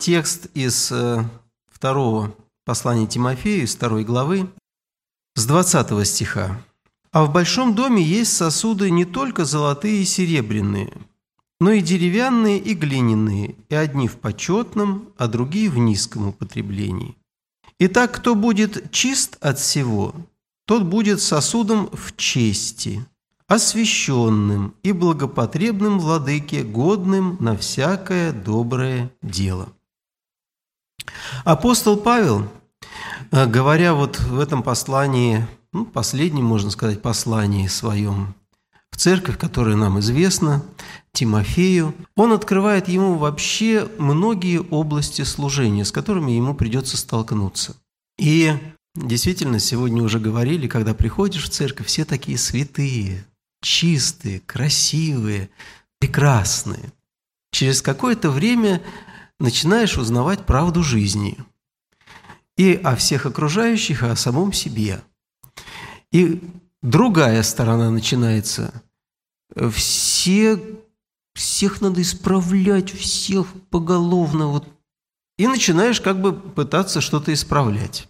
текст из э, второго послания Тимофею, из второй главы, с 20 стиха. «А в большом доме есть сосуды не только золотые и серебряные, но и деревянные и глиняные, и одни в почетном, а другие в низком употреблении. Итак, кто будет чист от всего, тот будет сосудом в чести, освященным и благопотребным владыке, годным на всякое доброе дело. Апостол Павел, э, говоря вот в этом послании, ну, последнем, можно сказать, послании своем в церковь, которая нам известна, Тимофею, он открывает ему вообще многие области служения, с которыми ему придется столкнуться. И действительно, сегодня уже говорили, когда приходишь в церковь, все такие святые, чистые, красивые, прекрасные. Через какое-то время начинаешь узнавать правду жизни и о всех окружающих, и о самом себе. И другая сторона начинается. Все, всех надо исправлять, всех поголовно. Вот. И начинаешь как бы пытаться что-то исправлять.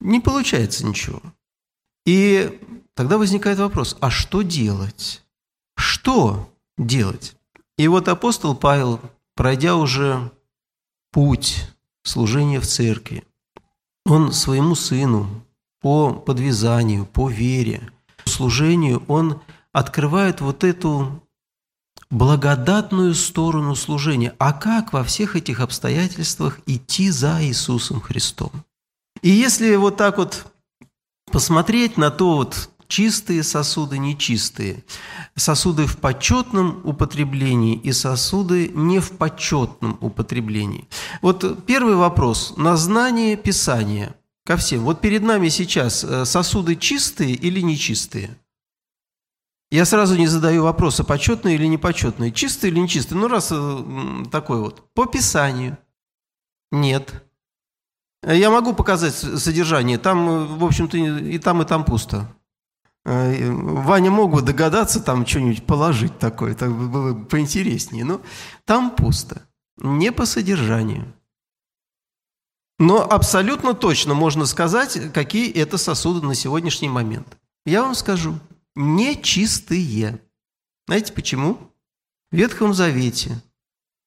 Не получается ничего. И Тогда возникает вопрос, а что делать? Что делать? И вот апостол Павел, пройдя уже путь служения в церкви, он своему сыну по подвязанию, по вере, служению, он открывает вот эту благодатную сторону служения. А как во всех этих обстоятельствах идти за Иисусом Христом? И если вот так вот посмотреть на то вот чистые сосуды, нечистые, сосуды в почетном употреблении и сосуды не в почетном употреблении. Вот первый вопрос на знание Писания ко всем. Вот перед нами сейчас э, сосуды чистые или нечистые? Я сразу не задаю вопроса, почетные или непочетные, чистые или нечистые. Ну, раз э, такой вот. По Писанию. Нет. Я могу показать содержание. Там, э, в общем-то, и там, и там пусто. Э, Ваня мог бы догадаться там что-нибудь положить такое, так было бы поинтереснее. Но там пусто, не по содержанию. Но абсолютно точно можно сказать, какие это сосуды на сегодняшний момент. Я вам скажу, нечистые. Знаете почему? В Ветхом Завете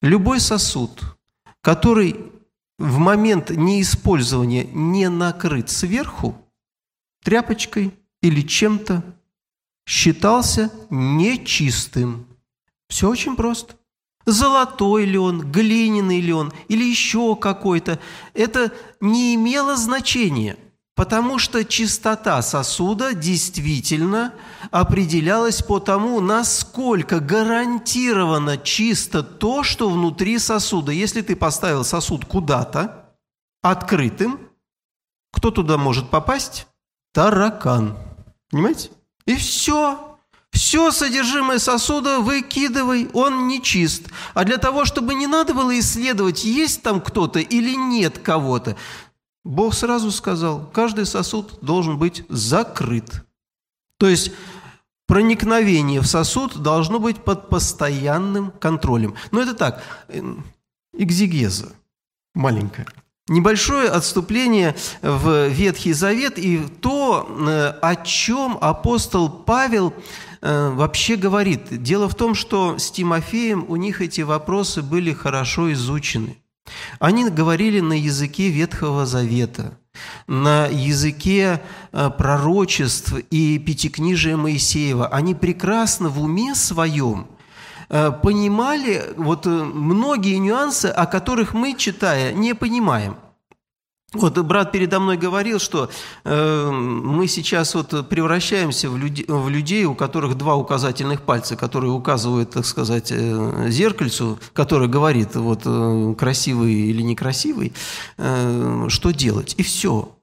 любой сосуд, который в момент неиспользования не накрыт сверху тряпочкой, или чем-то считался нечистым. Все очень просто. Золотой ли он, глиняный ли он, или еще какой-то. Это не имело значения, потому что чистота сосуда действительно определялась по тому, насколько гарантированно чисто то, что внутри сосуда. Если ты поставил сосуд куда-то открытым, кто туда может попасть? Таракан. Понимаете? И все. Все содержимое сосуда выкидывай, он нечист. А для того, чтобы не надо было исследовать, есть там кто-то или нет кого-то, Бог сразу сказал, каждый сосуд должен быть закрыт. То есть проникновение в сосуд должно быть под постоянным контролем. Но это так, экзигеза маленькая небольшое отступление в Ветхий Завет и то, э, о чем апостол Павел э, вообще говорит. Дело в том, что с Тимофеем у них эти вопросы были хорошо изучены. Они говорили на языке Ветхого Завета, на языке э, пророчеств и пятикнижия Моисеева. Они прекрасно в уме своем понимали вот многие нюансы, о которых мы, читая, не понимаем. Вот брат передо мной говорил, что э, мы сейчас вот превращаемся в, люди, в людей, у которых два указательных пальца, которые указывают, так сказать, э, зеркальцу, которое говорит, вот э, красивый или некрасивый, э, что делать. И все.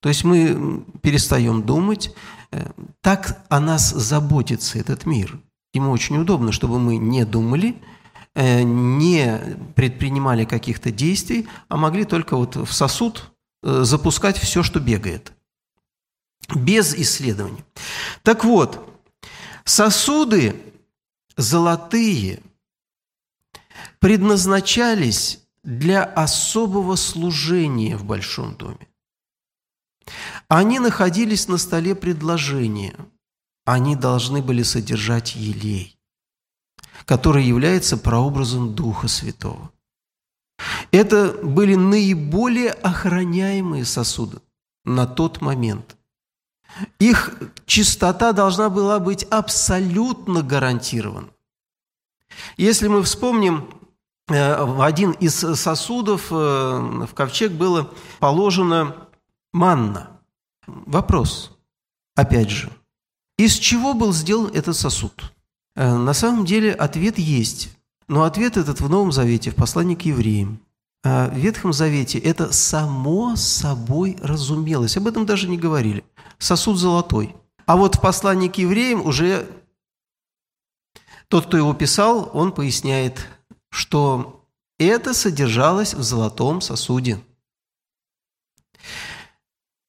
То есть мы перестаем думать. Э, так о нас заботится этот мир. Ему очень удобно, чтобы мы не думали, Э, не предпринимали каких-то действий, а могли только вот в сосуд э, запускать все, что бегает. Без исследований. Так вот, сосуды золотые предназначались для особого служения в Большом доме. Они находились на столе предложения. Они должны были содержать елей который является прообразом Духа Святого. Это были наиболее охраняемые сосуды на тот момент. Их чистота должна была быть абсолютно гарантирована. Если мы вспомним, э, в один из сосудов э, в ковчег было положено манна. Вопрос, опять же, из чего был сделан этот сосуд? Э, на самом деле ответ есть. Но ответ этот в Новом Завете, в послании к евреям. А в Ветхом Завете это само собой разумелось. Об этом даже не говорили. Сосуд золотой. А вот в послании к евреям уже тот, кто его писал, он поясняет, что это содержалось в золотом сосуде.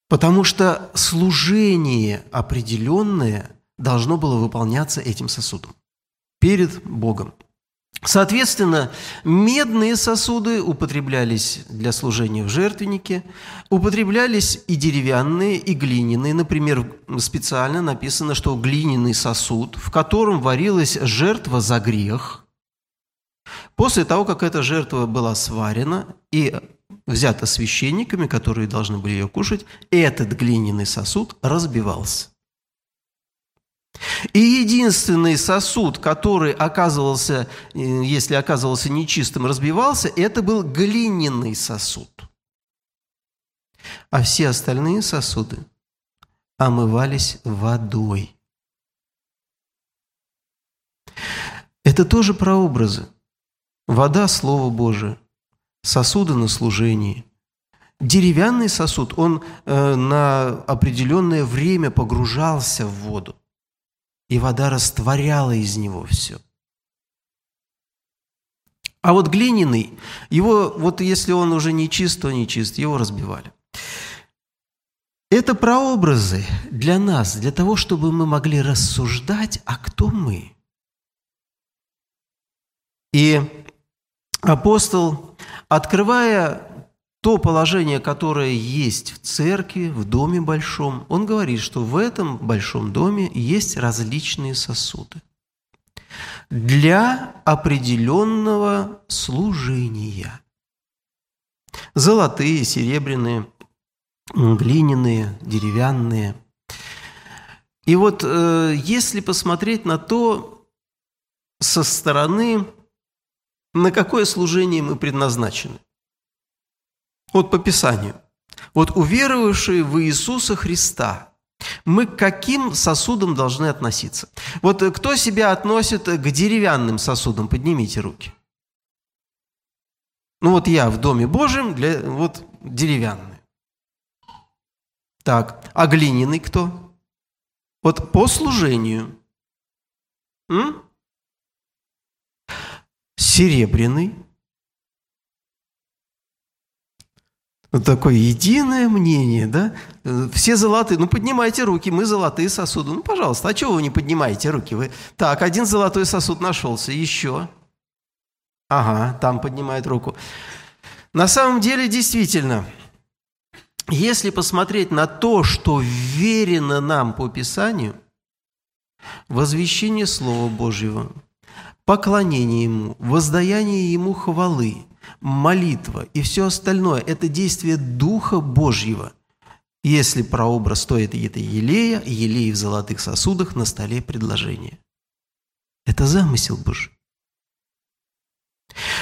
Потому что служение определенное должно было выполняться этим сосудом перед Богом. Соответственно, медные сосуды употреблялись для служения в жертвеннике, употреблялись и деревянные, и глиняные. Например, специально написано, что глиняный сосуд, в котором варилась жертва за грех, после того, как эта жертва была сварена и взята священниками, которые должны были ее кушать, этот глиняный сосуд разбивался. И единственный сосуд, который оказывался, э, если оказывался нечистым, разбивался, это был глиняный сосуд. А все остальные сосуды омывались водой. Это тоже прообразы. Вода – Слово Божие, сосуды на служении. Деревянный сосуд, он э, на определенное время погружался в воду и вода растворяла из него все. А вот глиняный, его, вот если он уже не чист, то не чист, его разбивали. Это прообразы для нас, для того, чтобы мы могли рассуждать, а кто мы. И апостол, открывая то положение, которое есть в церкви, в доме большом, он говорит, что в этом большом доме есть различные сосуды для определенного служения. Золотые, серебряные, глиняные, деревянные. И вот э, если посмотреть на то со стороны, на какое служение мы предназначены, вот по Писанию. Вот уверовавшие в Иисуса Христа, мы к каким сосудам должны относиться? Вот э, кто себя относит к деревянным сосудам? Поднимите руки. Ну вот я в Доме Божьем, для, вот деревянный. Так, а глиняный кто? Вот по служению. М? Серебряный. Вот такое единое мнение, да? Все золотые. Ну, поднимайте руки, мы золотые сосуды. Ну, пожалуйста, а чего вы не поднимаете руки? Вы... Так, один золотой сосуд нашелся, еще. Ага, там поднимает руку. На самом деле, действительно, если посмотреть на то, что верено нам по Писанию, возвещение Слова Божьего, поклонение Ему, воздаяние Ему хвалы – молитва и все остальное – это действие Духа Божьего. Если прообраз стоит это елея, елей в золотых сосудах на столе предложения. Это замысел Божий.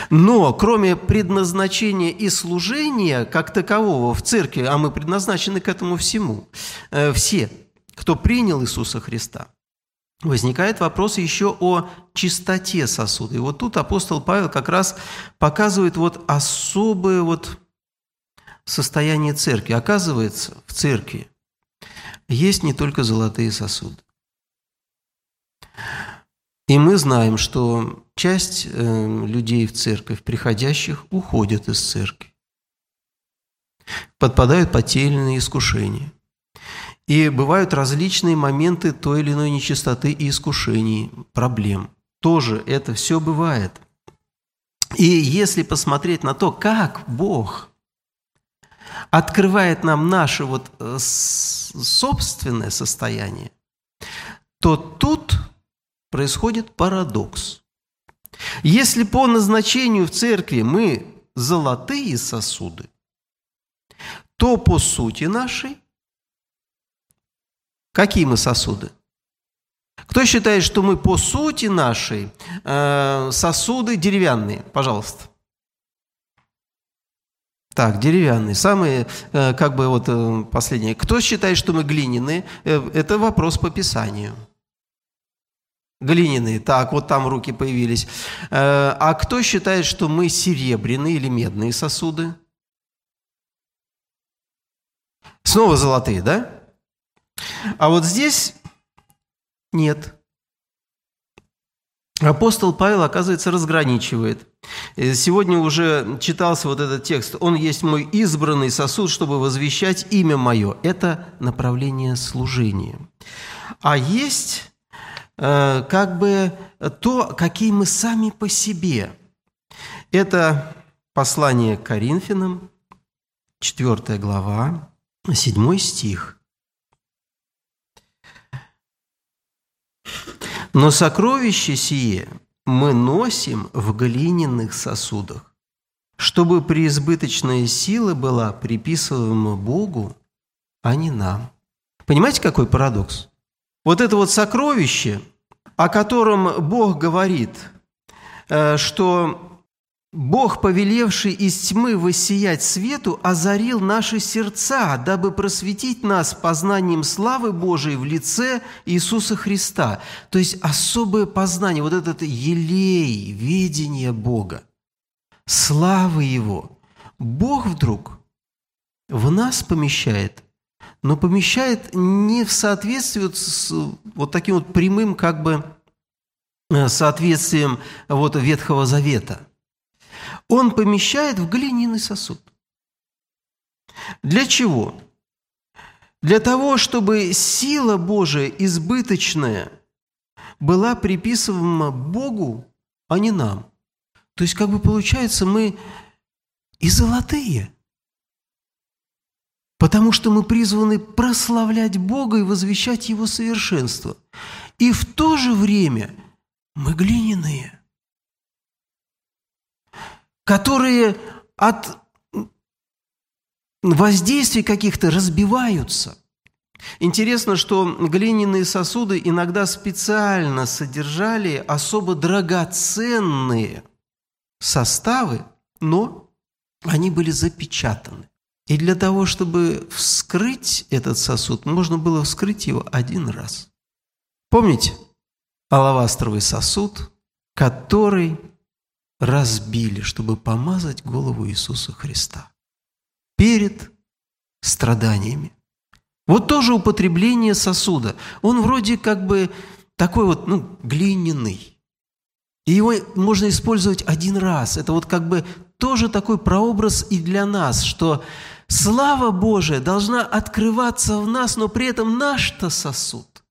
Но кроме предназначения и служения как такового в церкви, а мы предназначены к этому всему, э, все, кто принял Иисуса Христа, возникает вопрос еще о чистоте сосуда. И вот тут апостол Павел как раз показывает вот особое вот состояние церкви. Оказывается, в церкви есть не только золотые сосуды. И мы знаем, что часть э, людей в церковь, приходящих, уходят из церкви, подпадают под те искушения. И бывают различные моменты той или иной нечистоты и искушений, проблем. Тоже это все бывает. И если посмотреть на то, как Бог открывает нам наше вот э, собственное состояние, то тут происходит парадокс. Если по назначению в церкви мы золотые сосуды, то по сути нашей какие мы сосуды? Кто считает, что мы по сути нашей э, сосуды деревянные? Пожалуйста. Так, деревянные. Самые, э, как бы вот э, последние. Кто считает, что мы глиняные? Э, это вопрос по Писанию. Глиняные. Так, вот там руки появились. Э, а кто считает, что мы серебряные или медные сосуды? Снова золотые, да? А вот здесь нет. Апостол Павел, оказывается, разграничивает. Э, сегодня уже читался вот этот текст. «Он есть мой избранный сосуд, чтобы возвещать имя мое». Это направление служения. А есть Э, как бы то, какие мы сами по себе. Это послание к Коринфянам, 4 глава, 7 стих. «Но сокровище сие мы носим в глиняных сосудах, чтобы преизбыточная сила была приписываема Богу, а не нам». Понимаете, какой парадокс? Вот это вот сокровище, о котором Бог говорит, э, что Бог, повелевший из тьмы воссиять свету, озарил наши сердца, дабы просветить нас познанием славы Божией в лице Иисуса Христа. То есть особое познание, вот этот елей, видение Бога, славы Его. Бог вдруг в нас помещает но помещает не в соответствии с вот таким вот прямым как бы э, соответствием вот Ветхого Завета. Он помещает в глиняный сосуд. Для чего? Для того, чтобы сила Божия избыточная была приписываема Богу, а не нам. То есть, как бы получается, мы и золотые – Потому что мы призваны прославлять Бога и возвещать Его совершенство. И в то же время мы глиняные, которые от воздействий каких-то разбиваются. Интересно, что глиняные сосуды иногда специально содержали особо драгоценные составы, но они были запечатаны. И для того, чтобы вскрыть этот сосуд, можно было вскрыть его один раз. Помните алавастровый сосуд, который разбили, чтобы помазать голову Иисуса Христа перед страданиями. Вот тоже употребление сосуда. Он вроде как бы такой вот, ну, глиняный. И его можно использовать один раз. Это вот как бы тоже такой прообраз и для нас, что Слава Божия должна открываться в нас, но при этом наш-то сосуд,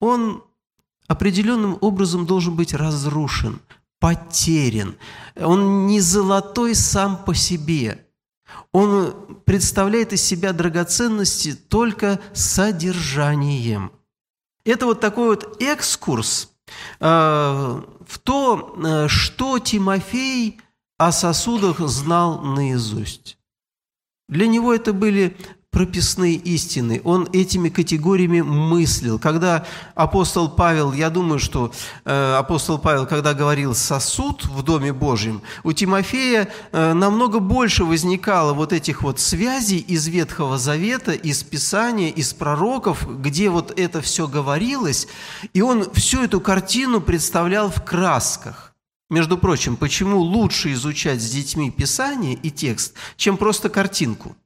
он определенным образом должен быть разрушен, потерян. Он не золотой сам по себе. Он представляет из себя драгоценности только содержанием. Это вот такой вот экскурс э, в то, э, что Тимофей о сосудах знал наизусть. Для него это были прописные истины, он этими категориями мыслил. Когда апостол Павел, я думаю, что э, апостол Павел, когда говорил «сосуд в Доме Божьем», у Тимофея э, намного больше возникало вот этих вот связей из Ветхого Завета, из Писания, из пророков, где вот это все говорилось, и он всю эту картину представлял в красках. Между прочим, почему лучше изучать с детьми Писание и текст, чем просто картинку –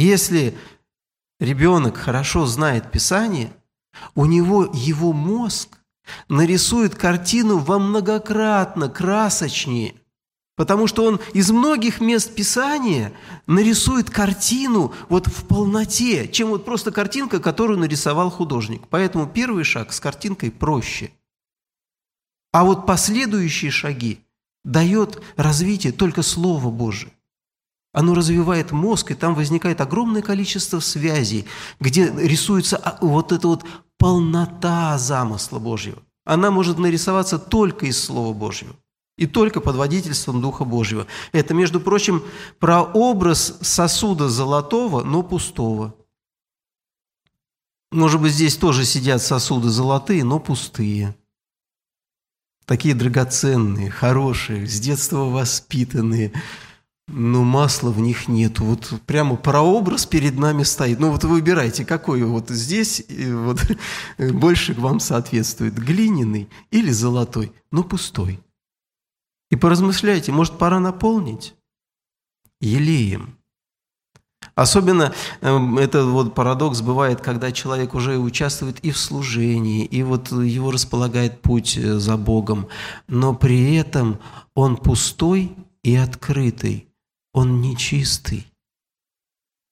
если ребенок хорошо знает Писание, у него его мозг нарисует картину во многократно красочнее, потому что он из многих мест Писания нарисует картину вот в полноте, чем вот просто картинка, которую нарисовал художник. Поэтому первый шаг с картинкой проще. А вот последующие шаги дает развитие только Слово Божие. Оно развивает мозг, и там возникает огромное количество связей, где рисуется а, вот эта вот полнота замысла Божьего. Она может нарисоваться только из Слова Божьего и только под водительством Духа Божьего. Это, между прочим, прообраз сосуда золотого, но пустого. Может быть, здесь тоже сидят сосуды золотые, но пустые. Такие драгоценные, хорошие, с детства воспитанные – но масла в них нет. Вот прямо прообраз перед нами стоит. Ну вот выбирайте, какой вот здесь вот, больше вам соответствует. Глиняный или золотой, но пустой. И поразмышляйте, может, пора наполнить елеем. Особенно э, этот вот парадокс бывает, когда человек уже участвует и в служении, и вот его располагает путь э, за Богом, но при этом он пустой и открытый он нечистый.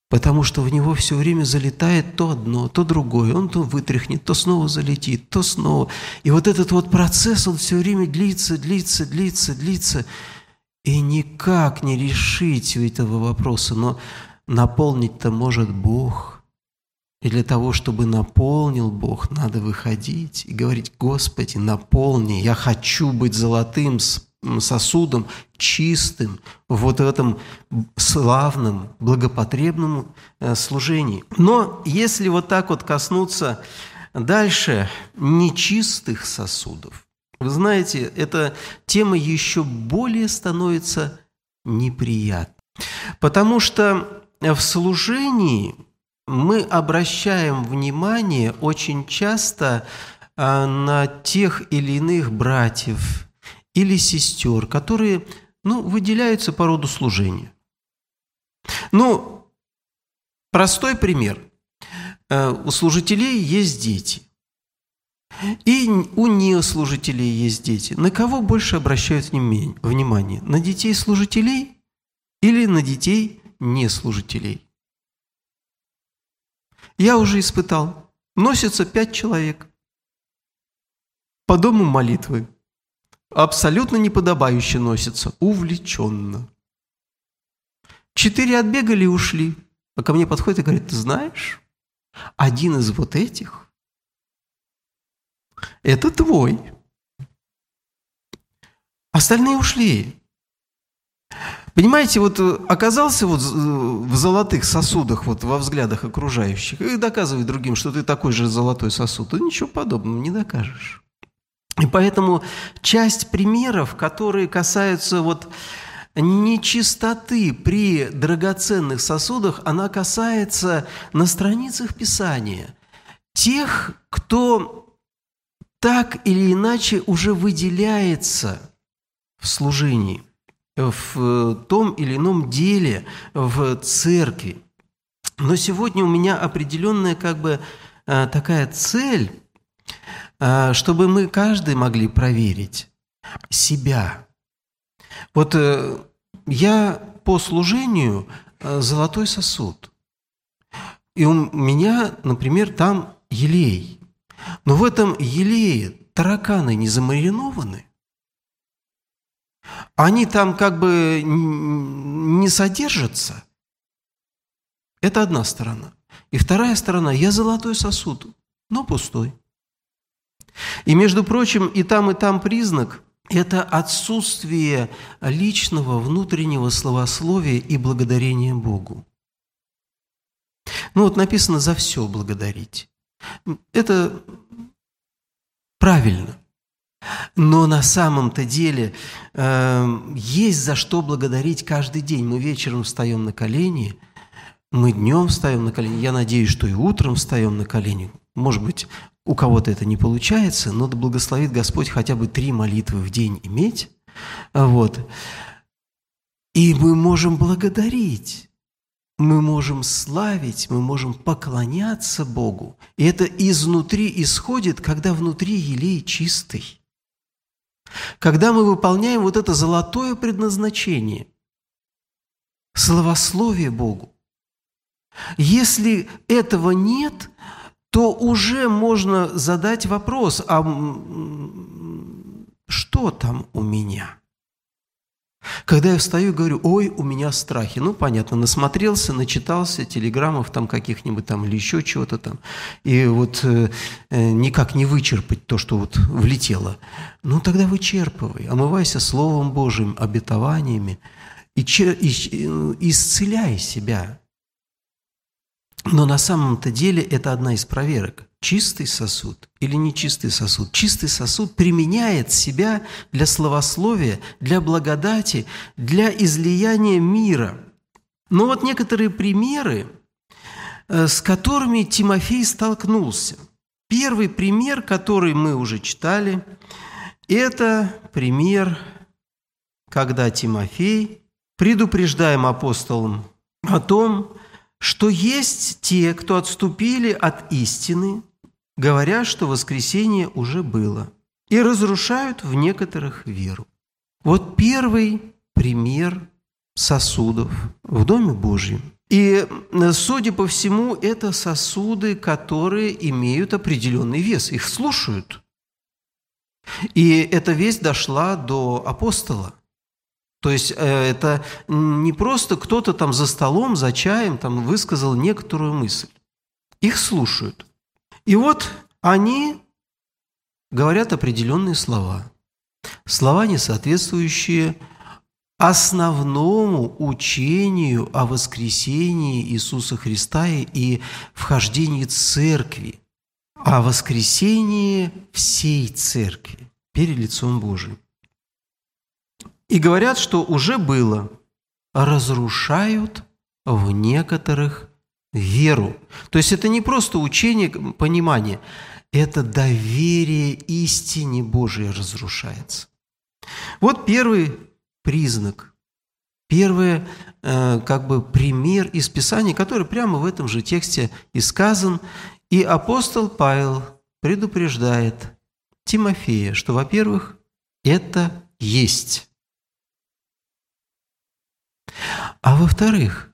Потому что в него все время залетает то одно, то другое. Он то вытряхнет, то снова залетит, то снова. И вот этот вот процесс, он все время длится, длится, длится, длится. И никак не решить этого вопроса. Но наполнить-то может Бог. И для того, чтобы наполнил Бог, надо выходить и говорить, Господи, наполни, я хочу быть золотым сосудом, чистым, вот в этом славном, благопотребном э, служении. Но если вот так вот коснуться дальше нечистых сосудов, вы знаете, эта тема еще более становится неприятной. Потому что в служении мы обращаем внимание очень часто э, на тех или иных братьев, или сестер, которые ну, выделяются по роду служения. Ну, простой пример. Э, у служителей есть дети. И у неслужителей есть дети. На кого больше обращают внимание? На детей служителей или на детей неслужителей? Я уже испытал. Носится пять человек по дому молитвы абсолютно неподобающе носится, увлеченно. Четыре отбегали и ушли. А ко мне подходит и говорит, ты знаешь, один из вот этих – это твой. Остальные ушли. Понимаете, вот э, оказался вот э, в золотых сосудах, вот во взглядах окружающих, и доказывай другим, что ты такой же золотой сосуд. Да ничего подобного не докажешь. И поэтому часть примеров, которые касаются вот нечистоты при драгоценных сосудах, она касается на страницах Писания тех, кто так или иначе уже выделяется в служении, в том или ином деле в церкви. Но сегодня у меня определенная как бы э, такая цель – чтобы мы каждый могли проверить себя. Вот э, я по служению э, золотой сосуд. И у меня, например, там елей. Но в этом елее тараканы не замаринованы. Они там как бы не содержатся. Это одна сторона. И вторая сторона – я золотой сосуд, но пустой. И, между прочим, и там, и там признак – это отсутствие личного внутреннего словословия и благодарения Богу. Ну вот написано «за все благодарить». Это правильно. Но на самом-то деле э, есть за что благодарить каждый день. Мы вечером встаем на колени, мы днем встаем на колени. Я надеюсь, что и утром встаем на колени. Может быть, у кого-то это не получается, но да благословит Господь хотя бы три молитвы в день иметь. Вот. И мы можем благодарить, мы можем славить, мы можем поклоняться Богу. И это изнутри исходит, когда внутри елей чистый. Когда мы выполняем вот это золотое предназначение, словословие Богу. Если этого нет, то уже можно задать вопрос, а что там у меня? Когда я встаю и говорю, ой, у меня страхи. Ну, понятно, насмотрелся, начитался телеграммов там каких-нибудь там или еще чего-то там. И вот э, э, никак не вычерпать то, что вот влетело. Ну, тогда вычерпывай, омывайся Словом Божьим, обетованиями и, чер, и, и исцеляй себя. Но на самом-то деле это одна из проверок. Чистый сосуд или нечистый сосуд? Чистый сосуд применяет себя для словословия, для благодати, для излияния мира. Но вот некоторые примеры, э, с которыми Тимофей столкнулся. Первый пример, который мы уже читали, это пример, когда Тимофей, предупреждаем апостолом о том, что есть те, кто отступили от истины, говоря, что воскресение уже было, и разрушают в некоторых веру. Вот первый пример сосудов в Доме Божьем. И, судя по всему, это сосуды, которые имеют определенный вес, их слушают. И эта весть дошла до апостола. То есть э, это не просто кто-то там за столом, за чаем там высказал некоторую мысль. Их слушают. И вот они говорят определенные слова. Слова, не соответствующие основному учению о воскресении Иисуса Христа и вхождении церкви, о воскресении всей церкви перед лицом Божиим. И говорят, что уже было. Разрушают в некоторых веру. То есть это не просто учение, понимание, это доверие истине Божией разрушается. Вот первый признак, первый э, как бы пример из Писания, который прямо в этом же тексте и сказан. И апостол Павел предупреждает Тимофея, что, во-первых, это есть. А во-вторых,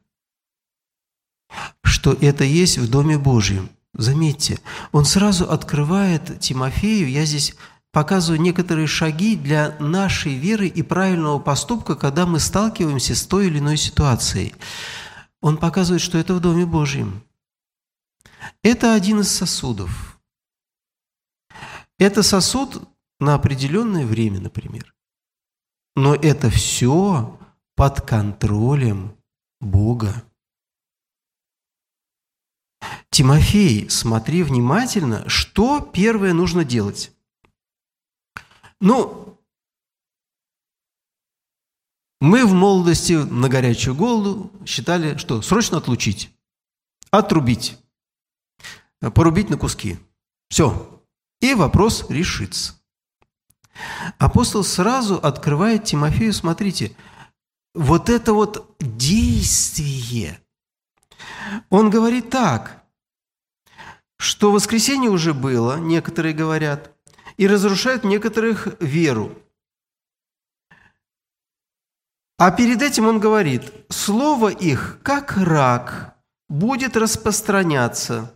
что это есть в Доме Божьем. Заметьте, он сразу открывает Тимофею, я здесь показываю некоторые шаги для нашей веры и правильного поступка, когда мы сталкиваемся с той или иной ситуацией. Он показывает, что это в Доме Божьем. Это один из сосудов. Это сосуд на определенное время, например. Но это все под контролем Бога. Тимофей, смотри внимательно, что первое нужно делать. Ну, мы в молодости на горячую голову считали, что срочно отлучить, отрубить, порубить на куски. Все. И вопрос решится. Апостол сразу открывает Тимофею, смотрите – вот это вот действие. Он говорит так, что воскресенье уже было, некоторые говорят, и разрушают некоторых веру. А перед этим он говорит, слово их, как рак, будет распространяться.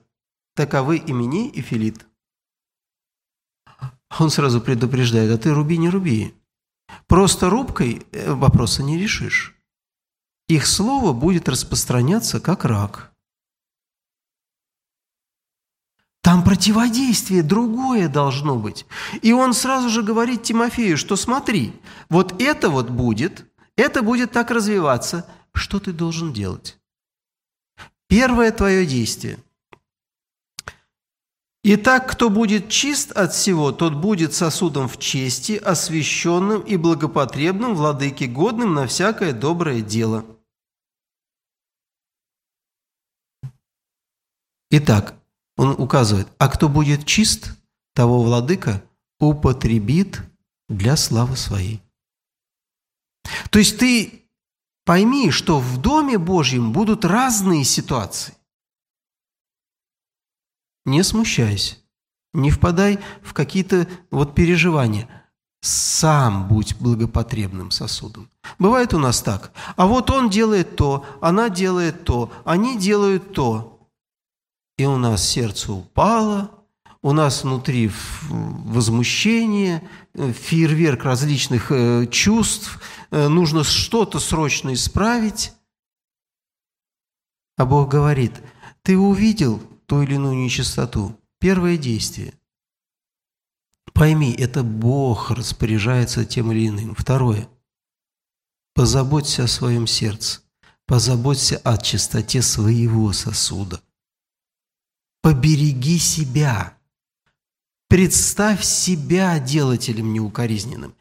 Таковы имени и Филит. Он сразу предупреждает, а ты руби, не руби. Просто рубкой э, вопроса не решишь. Их слово будет распространяться как рак. Там противодействие другое должно быть. И он сразу же говорит Тимофею, что смотри, вот это вот будет, это будет так развиваться. Что ты должен делать? Первое твое действие. Итак, кто будет чист от всего, тот будет сосудом в чести, освященным и благопотребным, владыке годным на всякое доброе дело. Итак, он указывает, а кто будет чист, того владыка употребит для славы своей. То есть ты пойми, что в Доме Божьем будут разные ситуации. Не смущайся, не впадай в какие-то вот переживания. Сам будь благопотребным сосудом. Бывает у нас так. А вот он делает то, она делает то, они делают то. И у нас сердце упало, у нас внутри возмущение, э, фейерверк различных э, чувств, э, нужно что-то срочно исправить. А Бог говорит, ты увидел ту или иную нечистоту. Первое действие. Пойми, это Бог распоряжается тем или иным. Второе. Позаботься о своем сердце. Позаботься о чистоте своего сосуда. Побереги себя. Представь себя делателем неукоризненным.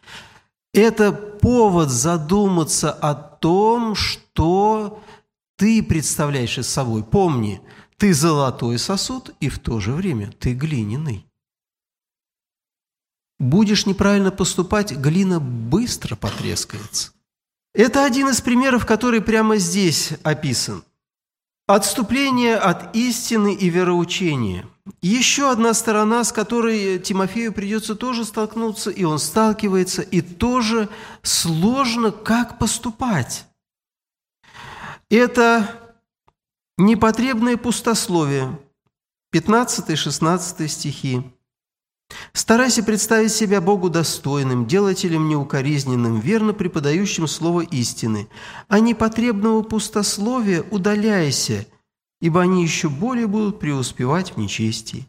Это повод задуматься о том, что ты представляешь из собой. Помни, ты золотой сосуд, и в то же время ты глиняный. Будешь неправильно поступать, глина быстро потрескается. Это один из примеров, который прямо здесь описан. Отступление от истины и вероучения. Еще одна сторона, с которой Тимофею придется тоже столкнуться, и он сталкивается, и тоже сложно, как поступать. Это Непотребное пустословие. 15-16 стихи. Старайся представить себя Богу достойным, делателем неукоризненным, верно преподающим слово истины, а непотребного пустословия удаляйся, ибо они еще более будут преуспевать в нечестии.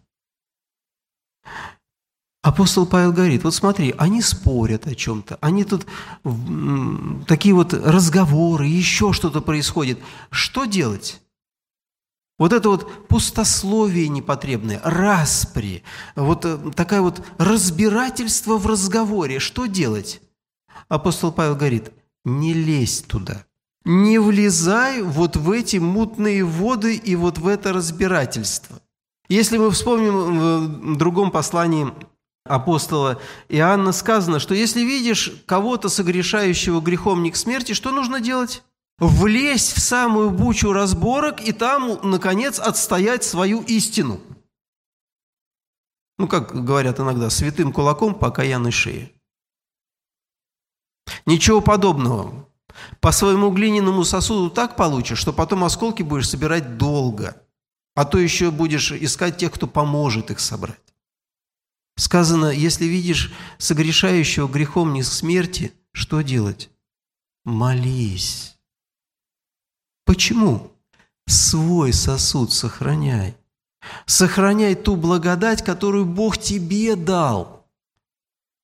Апостол Павел говорит, вот смотри, они спорят о чем-то, они тут такие вот разговоры, еще что-то происходит. Что делать? Вот это вот пустословие непотребное, распри, вот э, такое вот разбирательство в разговоре. Что делать? Апостол Павел говорит, не лезь туда. Не влезай вот в эти мутные воды и вот в это разбирательство. Если мы вспомним в другом послании апостола Иоанна сказано, что если видишь кого-то согрешающего грехом не к смерти, что нужно делать? Влезть в самую бучу разборок и там, наконец, отстоять свою истину. Ну, как говорят иногда, святым кулаком по окаянной шее. Ничего подобного. По своему глиняному сосуду так получишь, что потом осколки будешь собирать долго, а то еще будешь искать тех, кто поможет их собрать. Сказано, если видишь согрешающего грехом не смерти, что делать? Молись. Почему? Свой сосуд сохраняй. Сохраняй ту благодать, которую Бог тебе дал.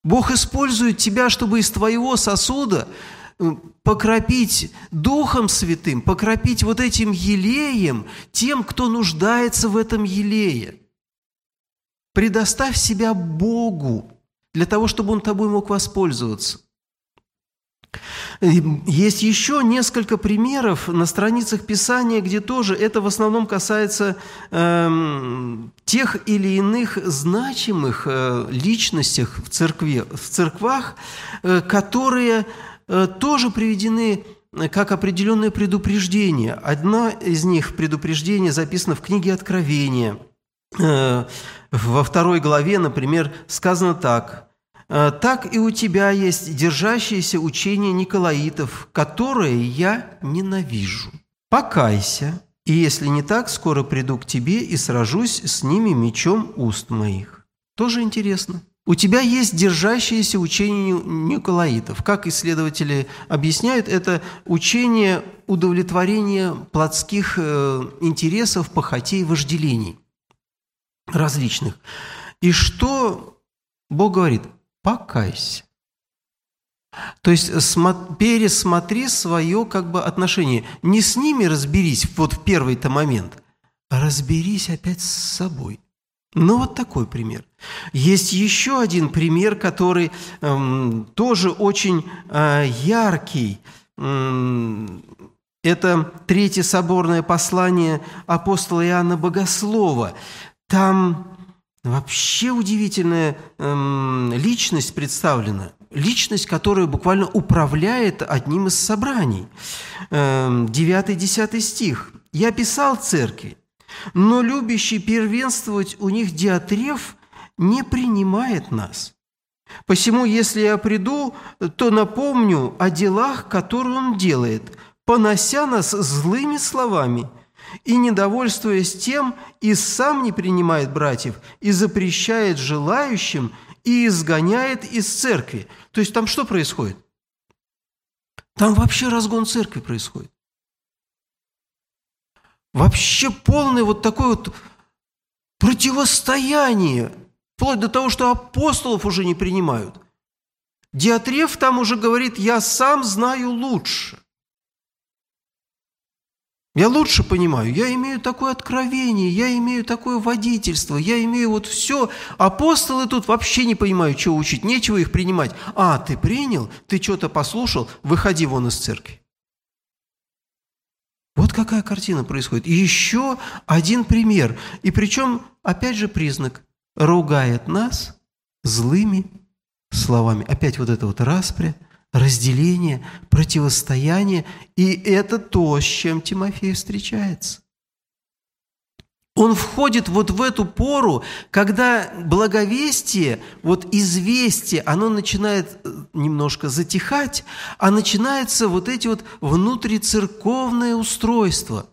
Бог использует тебя, чтобы из твоего сосуда э, покропить Духом Святым, покропить вот этим елеем тем, кто нуждается в этом елее. Предоставь себя Богу для того, чтобы Он тобой мог воспользоваться. Есть еще несколько примеров на страницах Писания, где тоже это в основном касается э, тех или иных значимых э, личностях в, церкви, в церквах, э, которые э, тоже приведены как определенное предупреждение. Одна из них предупреждение записано в книге Откровения. Э, во второй главе, например, сказано так – Э, так и у тебя есть держащееся учение Николаитов, которое я ненавижу. Покайся, и если не так, скоро приду к тебе и сражусь с ними мечом уст моих. Тоже интересно. У тебя есть держащееся учение Николаитов. Как исследователи объясняют, это учение удовлетворения плотских э, интересов, похотей, вожделений различных. И что Бог говорит? Покайся. То есть пересмотри свое как бы отношение. Не с ними разберись вот в первый-то момент, а разберись опять с собой. Ну, вот такой пример. Есть еще один пример, который эм, тоже очень э, яркий. Эм, это Третье соборное послание апостола Иоанна Богослова. Там вообще удивительная эм, личность представлена. Личность, которая буквально управляет одним из собраний. Эм, 9-10 стих. «Я писал церкви, но любящий первенствовать у них Диатреф не принимает нас. Посему, если я приду, то напомню о делах, которые он делает, понося нас злыми словами – и, недовольствуясь тем, и сам не принимает братьев, и запрещает желающим, и изгоняет из церкви. То есть там что происходит? Там вообще разгон церкви происходит. Вообще полное вот такое вот противостояние, вплоть до того, что апостолов уже не принимают. Диатреф там уже говорит, я сам знаю лучше. Я лучше понимаю, я имею такое откровение, я имею такое водительство, я имею вот все. Апостолы тут вообще не понимают, что учить, нечего их принимать. А, ты принял, ты что-то послушал, выходи вон из церкви. Вот какая картина происходит. И еще один пример. И причем, опять же, признак. Ругает нас злыми словами. Опять вот это вот распря, разделение, противостояние. И это то, с чем Тимофей встречается. Он входит вот в эту пору, когда благовестие, вот известие, оно начинает э, немножко затихать, а начинается вот эти вот внутрицерковное устройство.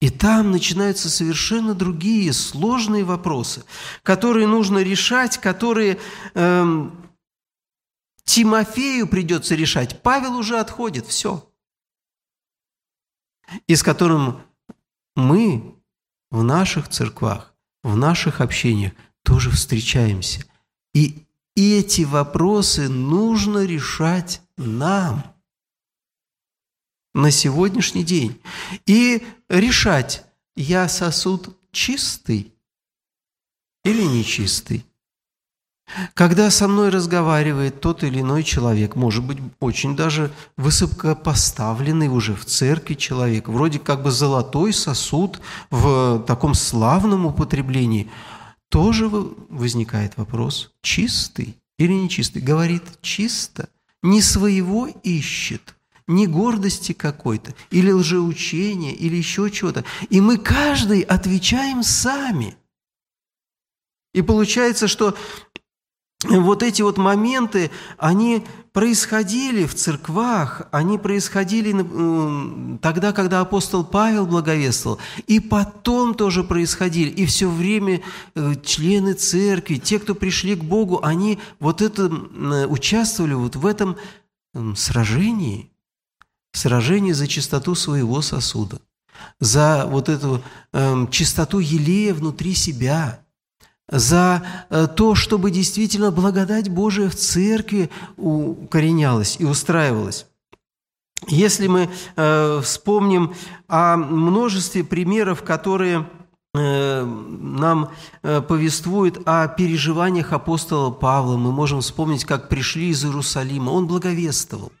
И там начинаются совершенно другие сложные вопросы, которые нужно решать, которые эм, Тимофею придется решать. Павел уже отходит, все. И с которым мы в наших церквах, в наших общениях тоже встречаемся. И эти вопросы нужно решать нам на сегодняшний день. И решать, я сосуд чистый или нечистый. Когда со мной разговаривает тот или иной человек, может быть, очень даже высокопоставленный уже в церкви человек, вроде как бы золотой сосуд в таком славном употреблении, тоже возникает вопрос, чистый или нечистый. Говорит чисто, не своего ищет, не гордости какой-то, или лжеучения, или еще чего-то. И мы каждый отвечаем сами. И получается, что вот эти вот моменты, они происходили в церквах, они происходили тогда, когда апостол Павел благовествовал, и потом тоже происходили. И все время э, члены церкви, те, кто пришли к Богу, они вот это участвовали вот в этом сражении, сражении за чистоту своего сосуда, за вот эту э, чистоту елея внутри себя – за э, то, чтобы действительно благодать Божия в церкви укоренялась и устраивалась. Если мы э, вспомним о множестве примеров, которые э, нам э, повествуют о переживаниях апостола Павла, мы можем вспомнить, как пришли из Иерусалима. Он благовествовал.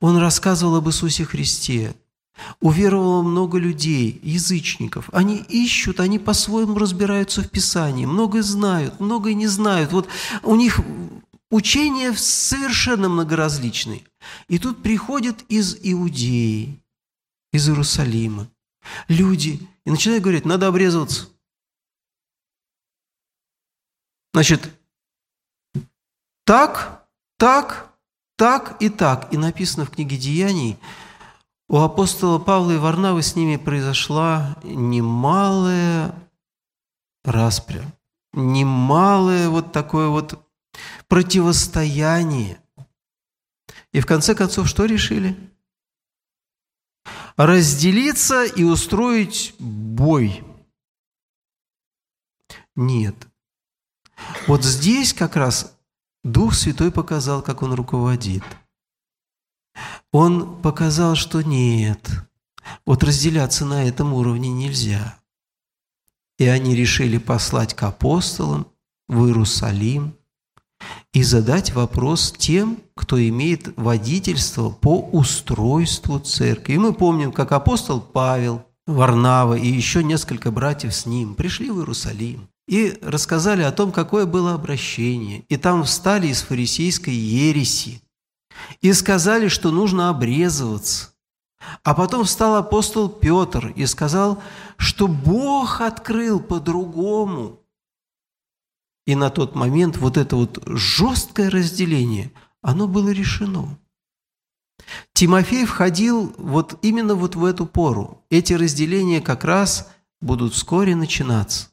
Он рассказывал об Иисусе Христе. Уверовало много людей, язычников. Они ищут, они по-своему разбираются в Писании, многое знают, многое не знают. Вот у них учения совершенно многоразличные. И тут приходят из Иудеи, из Иерусалима люди и начинают говорить, надо обрезываться. Значит, так, так, так и так. И написано в книге Деяний – у апостола Павла и Варнавы с ними произошла немалая распря, немалое вот такое вот противостояние. И в конце концов что решили? Разделиться и устроить бой. Нет. Вот здесь как раз Дух Святой показал, как Он руководит. Он показал, что нет, вот разделяться на этом уровне нельзя. И они решили послать к апостолам в Иерусалим и задать вопрос тем, кто имеет водительство по устройству церкви. И мы помним, как апостол Павел, Варнава и еще несколько братьев с ним пришли в Иерусалим и рассказали о том, какое было обращение. И там встали из фарисейской ереси и сказали, что нужно обрезываться. А потом встал апостол Петр и сказал, что Бог открыл по-другому. И на тот момент вот это вот жесткое разделение, оно было решено. Тимофей входил вот именно вот в эту пору. Эти разделения как раз будут вскоре начинаться.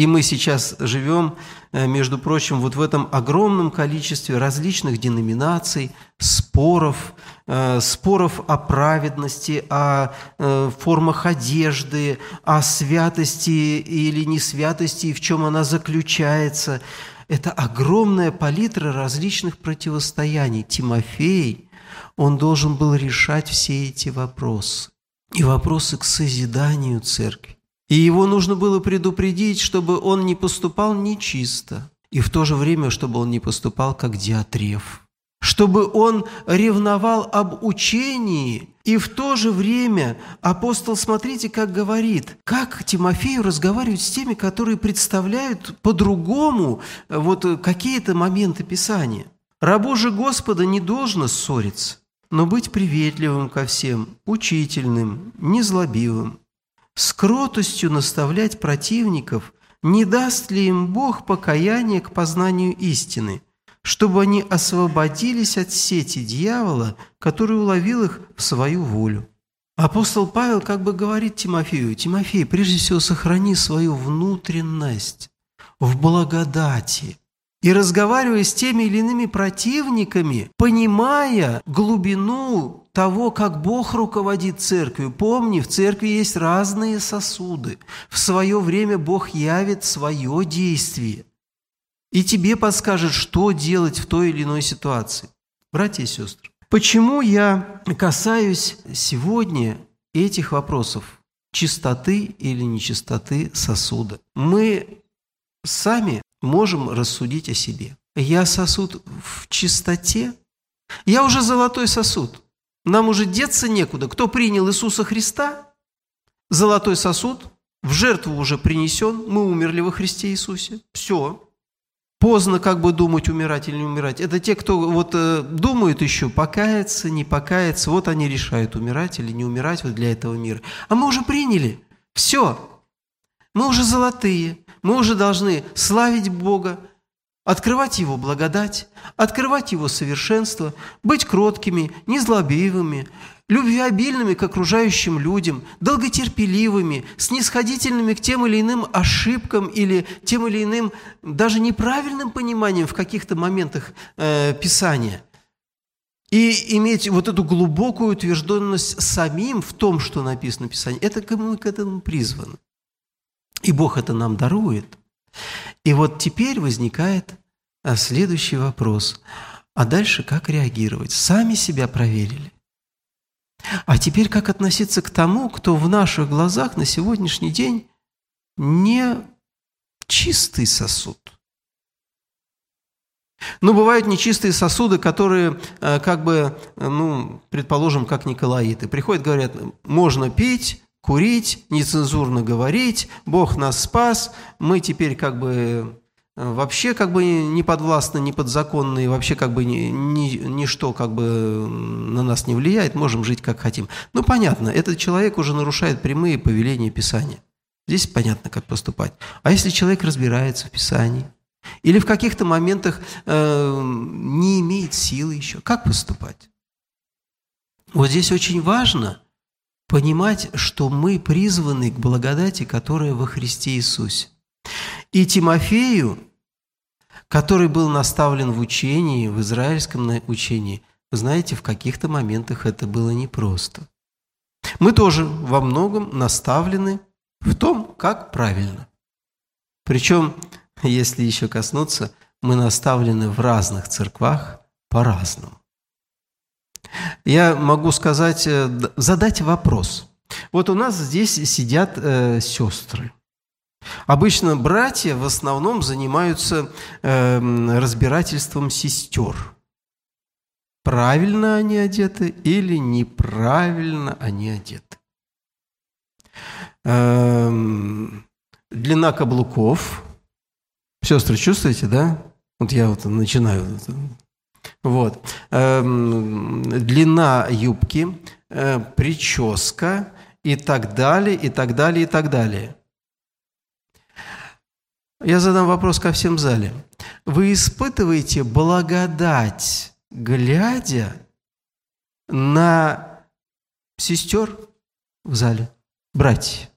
И мы сейчас живем, э, между прочим, вот в этом огромном количестве различных деноминаций, споров, э, споров о праведности, о э, формах одежды, о святости или несвятости, и в чем она заключается. Это огромная палитра различных противостояний. Тимофей, он должен был решать все эти вопросы. И вопросы к созиданию церкви и его нужно было предупредить, чтобы он не поступал нечисто, и в то же время, чтобы он не поступал как диатреф, чтобы он ревновал об учении, и в то же время апостол, смотрите, как говорит, как Тимофею разговаривать с теми, которые представляют по-другому вот какие-то моменты Писания. Рабу же Господа не должно ссориться, но быть приветливым ко всем, учительным, незлобивым, с кротостью наставлять противников, не даст ли им Бог покаяние к познанию истины, чтобы они освободились от сети дьявола, который уловил их в свою волю. Апостол Павел как бы говорит Тимофею, «Тимофей, прежде всего сохрани свою внутренность в благодати, и разговаривая с теми или иными противниками, понимая глубину того, как Бог руководит церковью. Помни, в церкви есть разные сосуды. В свое время Бог явит свое действие. И тебе подскажет, что делать в той или иной ситуации. Братья и сестры, почему я касаюсь сегодня этих вопросов? Чистоты или нечистоты сосуда. Мы сами можем рассудить о себе. Я сосуд в чистоте. Я уже золотой сосуд. Нам уже деться некуда. Кто принял Иисуса Христа, золотой сосуд, в жертву уже принесен, мы умерли во Христе Иисусе. Все. Поздно как бы думать, умирать или не умирать. Это те, кто вот э, думают еще, покаяться, не покаяться. Вот они решают, умирать или не умирать вот для этого мира. А мы уже приняли. Все. Мы уже золотые мы уже должны славить Бога, открывать Его благодать, открывать Его совершенство, быть кроткими, незлобивыми, любвеобильными к окружающим людям, долготерпеливыми, снисходительными к тем или иным ошибкам или тем или иным даже неправильным пониманием в каких-то моментах э, Писания. И иметь вот эту глубокую утвержденность самим в том, что написано в Писании, это мы к этому призваны. И Бог это нам дарует. И вот теперь возникает а, следующий вопрос. А дальше как реагировать? Сами себя проверили. А теперь как относиться к тому, кто в наших глазах на сегодняшний день не чистый сосуд? Ну, бывают нечистые сосуды, которые, а, как бы, ну, предположим, как николаиты. Приходят, говорят, можно пить, курить, нецензурно говорить, Бог нас спас, мы теперь как бы э, вообще как бы не подвластны, не подзаконны, вообще как бы ни, ни, ничто как бы на нас не влияет, можем жить как хотим. Ну, понятно, этот человек уже нарушает прямые повеления Писания. Здесь понятно, как поступать. А если человек разбирается в Писании, или в каких-то моментах э, не имеет силы еще, как поступать? Вот здесь очень важно – понимать, что мы призваны к благодати, которая во Христе Иисусе. И Тимофею, который был наставлен в учении, в израильском учении, вы знаете, в каких-то моментах это было непросто. Мы тоже во многом наставлены в том, как правильно. Причем, если еще коснуться мы наставлены в разных церквах по-разному. Я могу сказать, э, задать вопрос. Вот у нас здесь сидят э, сестры. Обычно братья в основном занимаются э, разбирательством сестер. Правильно они одеты или неправильно они одеты. Э, длина каблуков. Сестры, чувствуете, да? Вот я вот начинаю. Вот. Э, длина юбки, э, прическа и так далее, и так далее, и так далее. Я задам вопрос ко всем в зале. Вы испытываете благодать, глядя на сестер в зале, братья?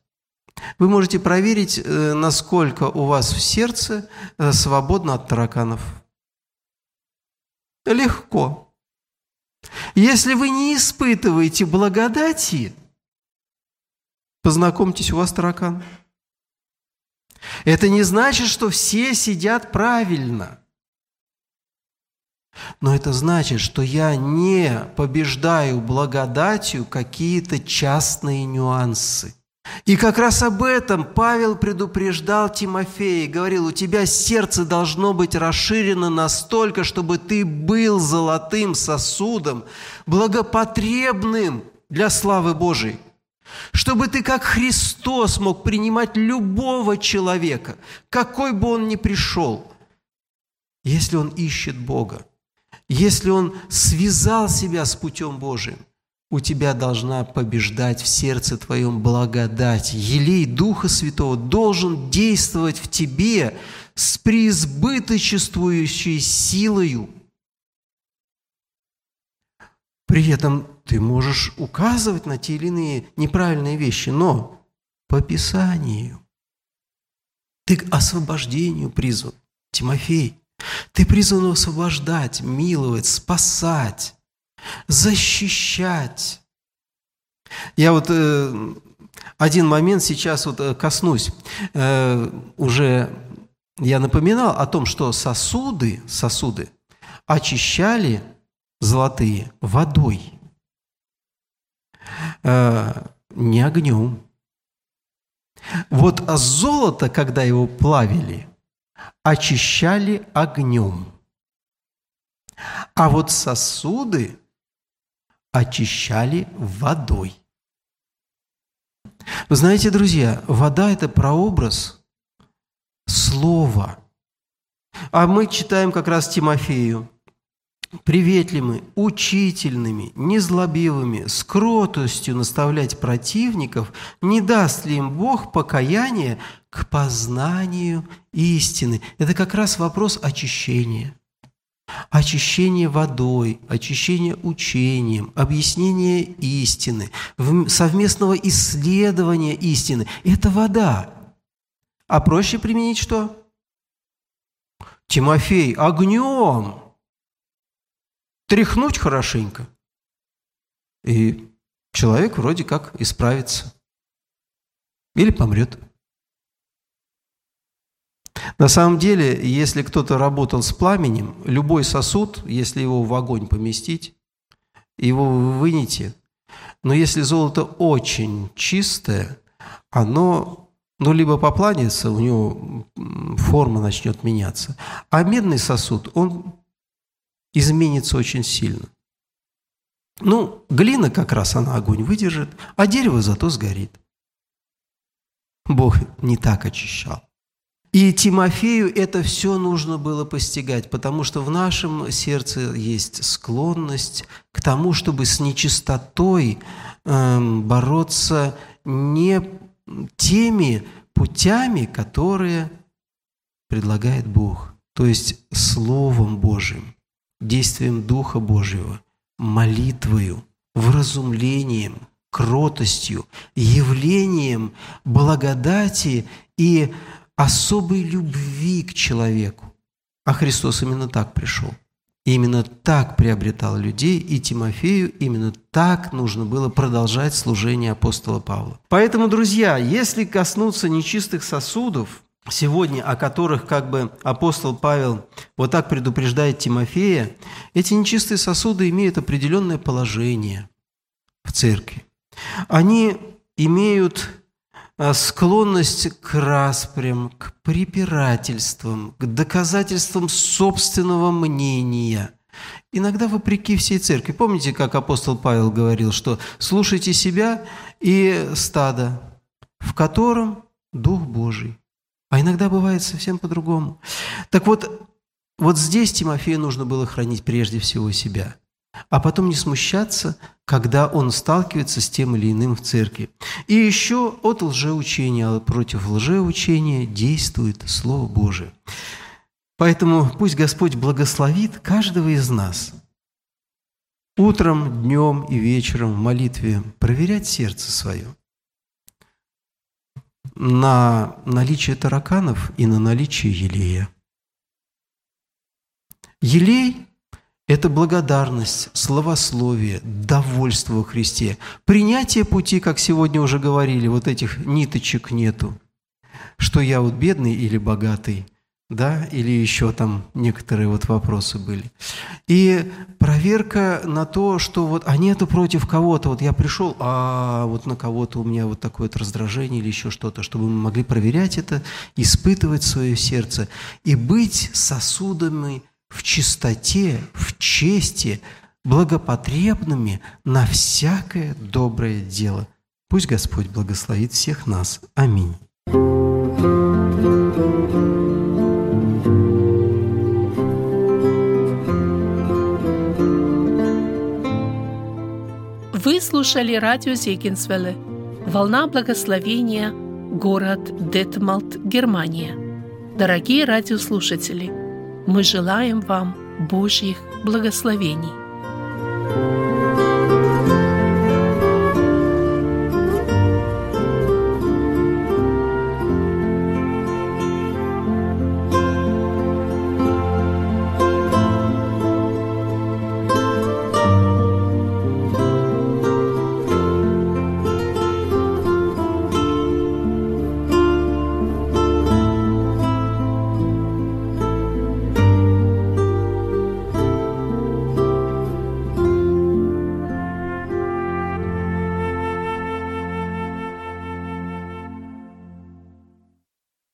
Вы можете проверить, э, насколько у вас в сердце э, свободно от тараканов. Легко. Если вы не испытываете благодати, познакомьтесь, у вас таракан. Это не значит, что все сидят правильно. Но это значит, что я не побеждаю благодатью какие-то частные нюансы – и как раз об этом Павел предупреждал Тимофея, говорил, у тебя сердце должно быть расширено настолько, чтобы ты был золотым сосудом, благопотребным для славы Божией. Чтобы ты, как Христос, мог принимать любого человека, какой бы он ни пришел, если он ищет Бога, если он связал себя с путем Божиим – у тебя должна побеждать в сердце твоем благодать. Елей Духа Святого должен действовать в тебе с преизбыточествующей силою. При этом ты можешь указывать на те или иные неправильные вещи, но по Писанию. Ты к освобождению призван, Тимофей. Ты призван освобождать, миловать, спасать защищать. Я вот э, один момент сейчас вот э, коснусь. Э, уже я напоминал о том, что сосуды, сосуды очищали золотые водой, э, не огнем. Вот золото, когда его плавили, очищали огнем. А вот сосуды очищали водой. Вы знаете, друзья, вода – это прообраз слова. А мы читаем как раз Тимофею. «Приветливыми, учительными, незлобивыми, с кротостью наставлять противников, не даст ли им Бог покаяние к познанию истины?» Это как раз вопрос очищения – очищение водой, очищение учением, объяснение истины, совместного исследования истины – это вода. А проще применить что? Тимофей, огнем. Тряхнуть хорошенько. И человек вроде как исправится. Или помрет. На самом деле, если кто-то работал с пламенем, любой сосуд, если его в огонь поместить, его вы вынете, но если золото очень чистое, оно ну, либо попланится, у него форма начнет меняться. А медный сосуд, он изменится очень сильно. Ну, глина как раз она огонь выдержит, а дерево зато сгорит. Бог не так очищал. И Тимофею это все нужно было постигать, потому что в нашем сердце есть склонность к тому, чтобы с нечистотой э, бороться не теми путями, которые предлагает Бог, то есть Словом Божьим, действием Духа Божьего, молитвою, вразумлением, кротостью, явлением благодати и особой любви к человеку. А Христос именно так пришел. Именно так приобретал людей, и Тимофею именно так нужно было продолжать служение апостола Павла. Поэтому, друзья, если коснуться нечистых сосудов, сегодня, о которых как бы апостол Павел вот так предупреждает Тимофея, эти нечистые сосуды имеют определенное положение в церкви. Они имеют склонность к распрям, к препирательствам, к доказательствам собственного мнения. Иногда вопреки всей церкви. Помните, как апостол Павел говорил, что слушайте себя и стадо, в котором Дух Божий. А иногда бывает совсем по-другому. Так вот, вот здесь Тимофею нужно было хранить прежде всего себя, а потом не смущаться, когда он сталкивается с тем или иным в церкви. И еще от лжеучения, против лжеучения действует Слово Божие. Поэтому пусть Господь благословит каждого из нас утром, днем и вечером в молитве проверять сердце свое – на наличие тараканов и на наличие елея. Елей – это благодарность, словословие, довольство во Христе. Принятие пути, как сегодня уже говорили, вот этих ниточек нету. Что я вот бедный или богатый, да, или еще там некоторые вот вопросы были. И проверка на то, что вот, а нету против кого-то, вот я пришел, а вот на кого-то у меня вот такое вот раздражение или еще что-то, чтобы мы могли проверять это, испытывать свое сердце и быть сосудами в чистоте, в чести, благопотребными на всякое доброе дело. Пусть Господь благословит всех нас. Аминь. Вы слушали радио Зегенсвелле «Волна благословения», город Детмалт, Германия. Дорогие радиослушатели, мы желаем вам Божьих благословений.